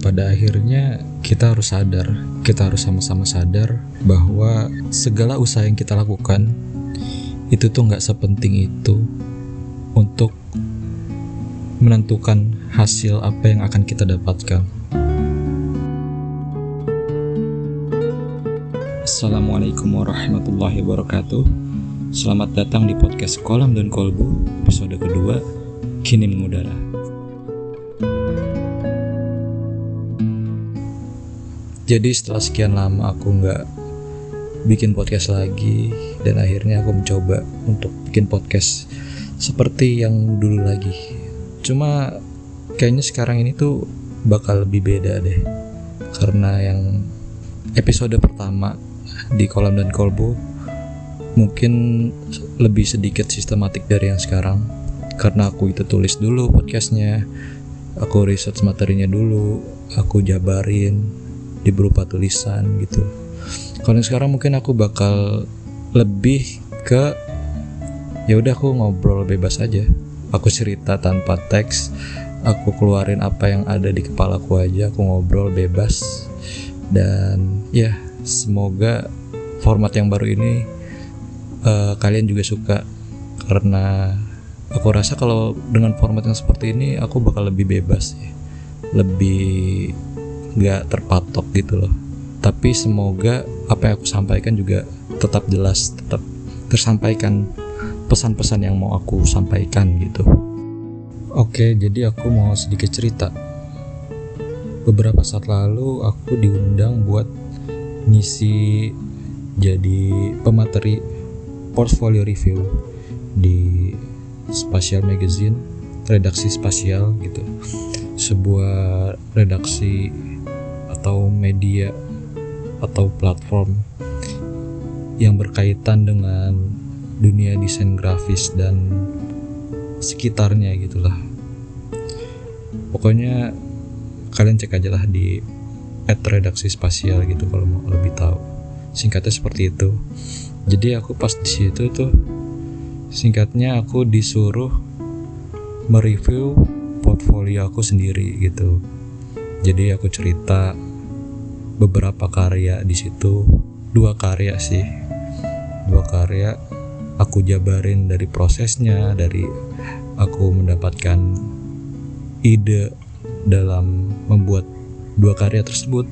pada akhirnya kita harus sadar, kita harus sama-sama sadar bahwa segala usaha yang kita lakukan itu tuh nggak sepenting itu untuk menentukan hasil apa yang akan kita dapatkan. Assalamualaikum warahmatullahi wabarakatuh. Selamat datang di podcast Kolam dan Kolbu episode kedua Kini Mengudara. Jadi setelah sekian lama aku nggak bikin podcast lagi dan akhirnya aku mencoba untuk bikin podcast seperti yang dulu lagi. Cuma kayaknya sekarang ini tuh bakal lebih beda deh. Karena yang episode pertama di kolam dan kolbu mungkin lebih sedikit sistematik dari yang sekarang karena aku itu tulis dulu podcastnya aku research materinya dulu aku jabarin di berupa tulisan gitu. Kalau sekarang mungkin aku bakal lebih ke ya udah aku ngobrol bebas aja. Aku cerita tanpa teks aku keluarin apa yang ada di kepalaku aja aku ngobrol bebas. Dan ya semoga format yang baru ini uh, kalian juga suka. Karena aku rasa kalau dengan format yang seperti ini aku bakal lebih bebas ya lebih nggak terpatok gitu loh. Tapi semoga apa yang aku sampaikan juga tetap jelas tetap tersampaikan pesan-pesan yang mau aku sampaikan gitu. Oke jadi aku mau sedikit cerita. Beberapa saat lalu aku diundang buat ngisi jadi pemateri portfolio review di Spatial Magazine redaksi spasial gitu. Sebuah redaksi atau media atau platform yang berkaitan dengan dunia desain grafis dan sekitarnya gitulah. Pokoknya kalian cek aja lah di at redaksi spasial gitu kalau mau lebih tahu. Singkatnya seperti itu. Jadi aku pas di situ tuh singkatnya aku disuruh mereview portfolio aku sendiri gitu. Jadi aku cerita beberapa karya di situ. Dua karya sih. Dua karya aku jabarin dari prosesnya dari aku mendapatkan ide dalam membuat dua karya tersebut.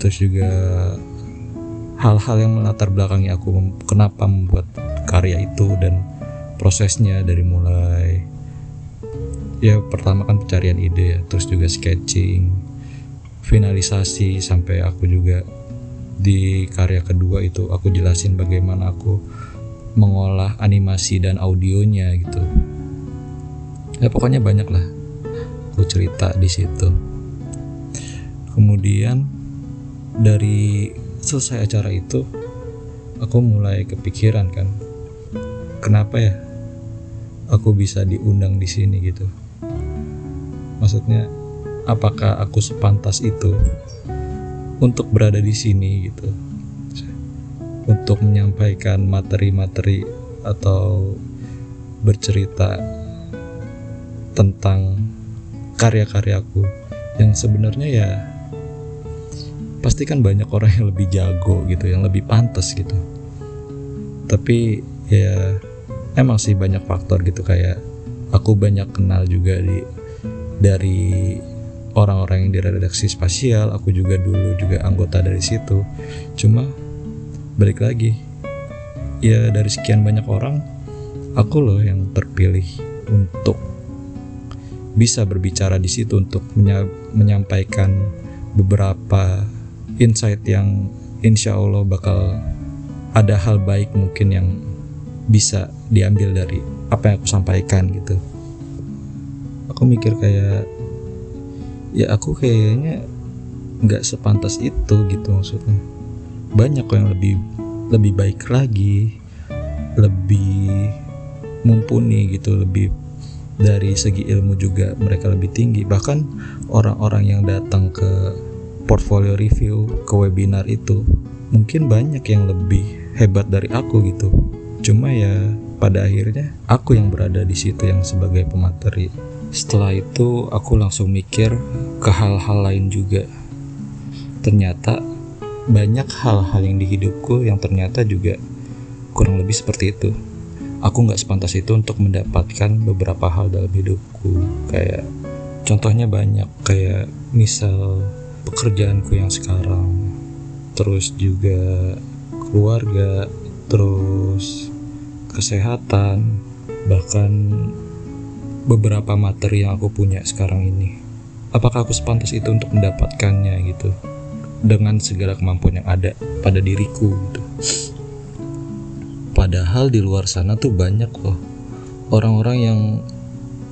Terus juga hal-hal yang melatar belakangi aku kenapa membuat karya itu dan prosesnya dari mulai ya pertama kan pencarian ide terus juga sketching finalisasi sampai aku juga di karya kedua itu aku jelasin bagaimana aku mengolah animasi dan audionya gitu. Ya pokoknya banyak lah aku cerita di situ. Kemudian dari selesai acara itu aku mulai kepikiran kan kenapa ya aku bisa diundang di sini gitu? Maksudnya apakah aku sepantas itu untuk berada di sini gitu. Untuk menyampaikan materi-materi atau bercerita tentang karya-karyaku yang sebenarnya ya pasti kan banyak orang yang lebih jago gitu yang lebih pantas gitu. Tapi ya emang sih banyak faktor gitu kayak aku banyak kenal juga di dari orang-orang yang di redaksi spasial aku juga dulu juga anggota dari situ. Cuma balik lagi. Ya dari sekian banyak orang aku loh yang terpilih untuk bisa berbicara di situ untuk menyampaikan beberapa insight yang insya Allah bakal ada hal baik mungkin yang bisa diambil dari apa yang aku sampaikan gitu. Aku mikir kayak ya aku kayaknya nggak sepantas itu gitu maksudnya. Banyak kok yang lebih lebih baik lagi lebih mumpuni gitu lebih dari segi ilmu juga mereka lebih tinggi. Bahkan orang-orang yang datang ke portfolio review ke webinar itu mungkin banyak yang lebih hebat dari aku gitu. Cuma ya pada akhirnya aku yang berada di situ yang sebagai pemateri setelah itu aku langsung mikir ke hal-hal lain juga. Ternyata banyak hal-hal yang di hidupku yang ternyata juga kurang lebih seperti itu. Aku nggak sepantas itu untuk mendapatkan beberapa hal dalam hidupku. Kayak contohnya banyak. Kayak misal pekerjaanku yang sekarang. Terus juga keluarga. Terus kesehatan. Bahkan beberapa materi yang aku punya sekarang ini. Apakah aku sepantas itu untuk mendapatkannya gitu? Dengan segala kemampuan yang ada pada diriku gitu. Padahal di luar sana tuh banyak loh orang-orang yang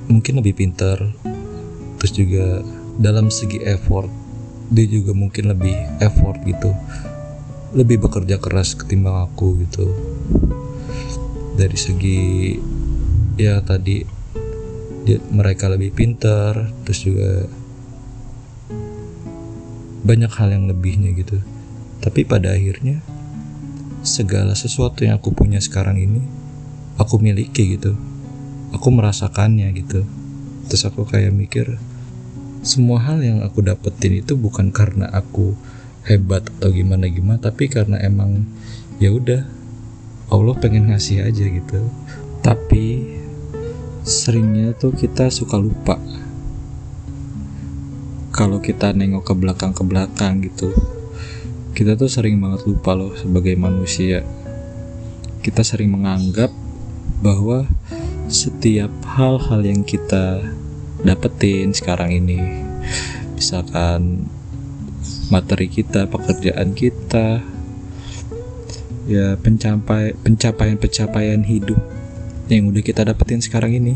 mungkin lebih pintar, terus juga dalam segi effort dia juga mungkin lebih effort gitu, lebih bekerja keras ketimbang aku gitu. Dari segi ya tadi dia, mereka lebih pintar, terus juga banyak hal yang lebihnya gitu. Tapi pada akhirnya segala sesuatu yang aku punya sekarang ini aku miliki gitu. Aku merasakannya gitu. Terus aku kayak mikir semua hal yang aku dapetin itu bukan karena aku hebat atau gimana gimana tapi karena emang ya udah Allah pengen ngasih aja gitu. Tapi seringnya tuh kita suka lupa kalau kita nengok ke belakang ke belakang gitu kita tuh sering banget lupa loh sebagai manusia. Kita sering menganggap bahwa setiap hal-hal yang kita dapetin sekarang ini, misalkan materi kita, pekerjaan kita, ya pencapai pencapaian-pencapaian hidup yang udah kita dapetin sekarang ini,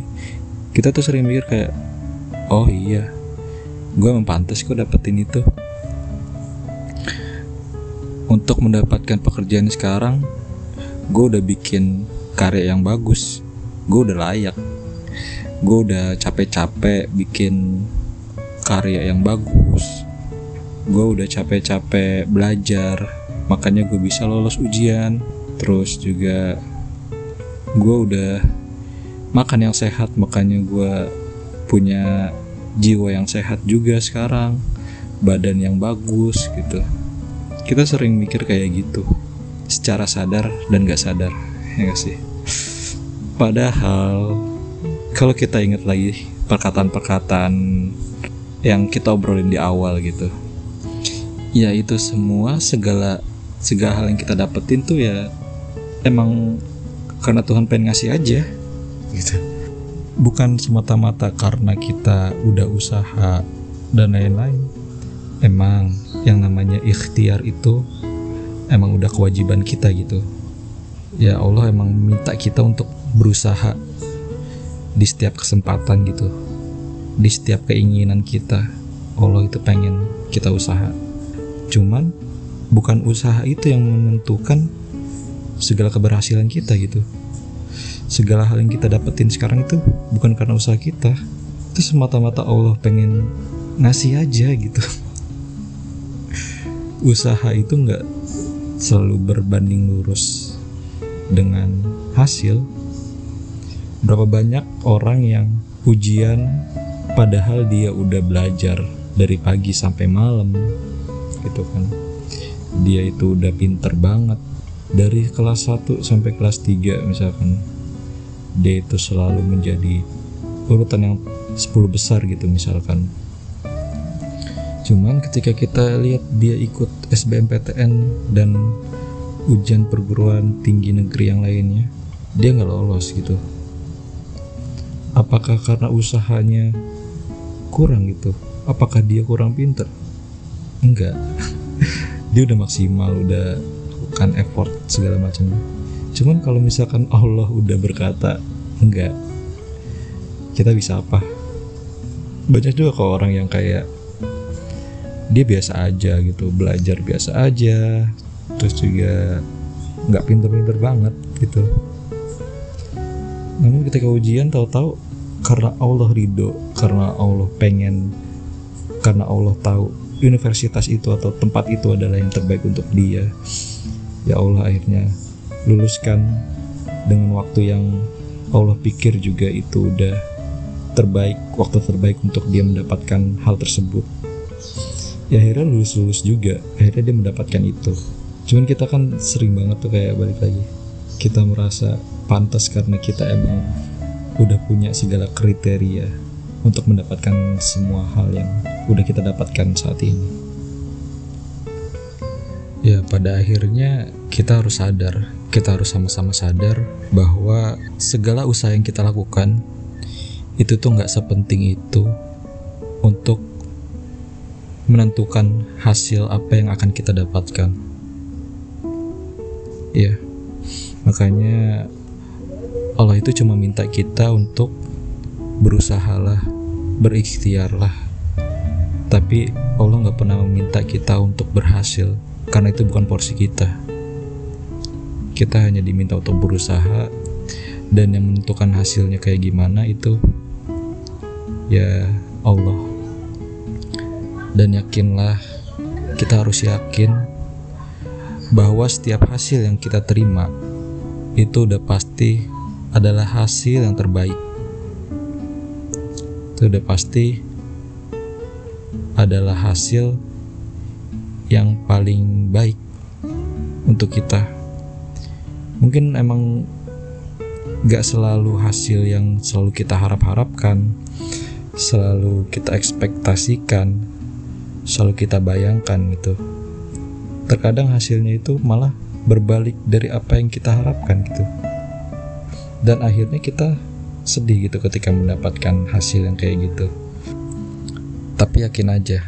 kita tuh sering mikir kayak, oh iya, gue emang pantas kok dapetin itu. Untuk mendapatkan pekerjaan sekarang gue udah bikin karya yang bagus. Gue udah layak. Gue udah capek-capek bikin karya yang bagus. Gue udah capek-capek belajar makanya gue bisa lolos ujian. Terus juga gue udah makan yang sehat makanya gue punya jiwa yang sehat juga sekarang badan yang bagus gitu. Kita sering mikir kayak gitu secara sadar dan gak sadar ya gak sih? Padahal kalau kita ingat lagi perkataan-perkataan yang kita obrolin di awal gitu ya itu semua segala segala hal yang kita dapetin tuh ya emang karena Tuhan pengen ngasih aja. Gitu. Bukan semata-mata karena kita udah usaha dan lain-lain. Emang yang namanya ikhtiar itu emang udah kewajiban kita gitu. Ya Allah emang minta kita untuk berusaha di setiap kesempatan gitu. Di setiap keinginan kita Allah itu pengen kita usaha. Cuman bukan usaha itu yang menentukan segala keberhasilan kita gitu. Segala hal yang kita dapetin sekarang itu bukan karena usaha kita. Itu semata-mata Allah pengen ngasih aja gitu. Usaha itu nggak selalu berbanding lurus dengan hasil. Berapa banyak orang yang ujian padahal dia udah belajar dari pagi sampai malam gitu kan. Dia itu udah pinter banget dari kelas 1 sampai kelas 3 misalkan dia itu selalu menjadi urutan yang 10 besar gitu misalkan Cuman ketika kita lihat dia ikut SBMPTN dan ujian perguruan tinggi negeri yang lainnya, dia nggak lolos gitu. Apakah karena usahanya kurang gitu? Apakah dia kurang pinter? Enggak. dia udah maksimal, udah lakukan effort segala macamnya. Cuman kalau misalkan Allah udah berkata enggak, kita bisa apa? Banyak juga kok orang yang kayak dia biasa aja gitu belajar biasa aja terus juga nggak pinter-pinter banget gitu namun ketika ujian tahu-tahu karena Allah ridho karena Allah pengen karena Allah tahu universitas itu atau tempat itu adalah yang terbaik untuk dia ya Allah akhirnya luluskan dengan waktu yang Allah pikir juga itu udah terbaik waktu terbaik untuk dia mendapatkan hal tersebut ya akhirnya lulus lulus juga akhirnya dia mendapatkan itu cuman kita kan sering banget tuh kayak balik lagi kita merasa pantas karena kita emang udah punya segala kriteria untuk mendapatkan semua hal yang udah kita dapatkan saat ini. Ya, pada akhirnya kita harus sadar, kita harus sama-sama sadar bahwa segala usaha yang kita lakukan itu tuh nggak sepenting itu untuk menentukan hasil apa yang akan kita dapatkan. Ya, makanya Allah itu cuma minta kita untuk berusahalah, berikhtiarlah. Tapi Allah nggak pernah meminta kita untuk berhasil, karena itu bukan porsi kita. Kita hanya diminta untuk berusaha, dan yang menentukan hasilnya kayak gimana itu ya Allah. Dan yakinlah, kita harus yakin bahwa setiap hasil yang kita terima itu udah pasti adalah hasil yang terbaik. Itu udah pasti adalah hasil yang paling baik untuk kita. Mungkin emang gak selalu hasil yang selalu kita harap-harapkan, selalu kita ekspektasikan, selalu kita bayangkan gitu. Terkadang hasilnya itu malah berbalik dari apa yang kita harapkan gitu dan akhirnya kita sedih gitu ketika mendapatkan hasil yang kayak gitu tapi yakin aja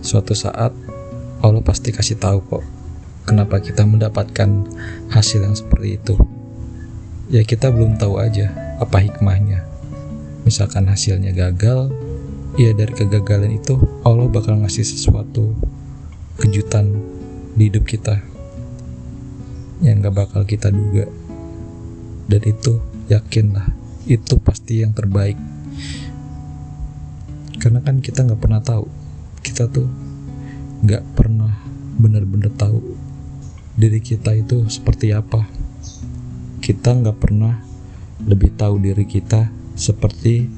suatu saat Allah pasti kasih tahu kok kenapa kita mendapatkan hasil yang seperti itu. Ya kita belum tahu aja apa hikmahnya. Misalkan hasilnya gagal ya dari kegagalan itu Allah bakal ngasih sesuatu kejutan di hidup kita yang gak bakal kita duga. Dan itu yakinlah itu pasti yang terbaik. Karena kan kita nggak pernah tahu kita tuh nggak pernah benar-benar tahu diri kita itu seperti apa kita nggak pernah lebih tahu diri kita seperti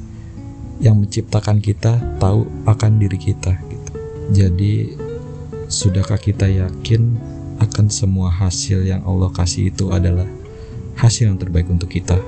yang menciptakan kita tahu akan diri kita gitu. jadi sudahkah kita yakin akan semua hasil yang Allah kasih itu adalah hasil yang terbaik untuk kita.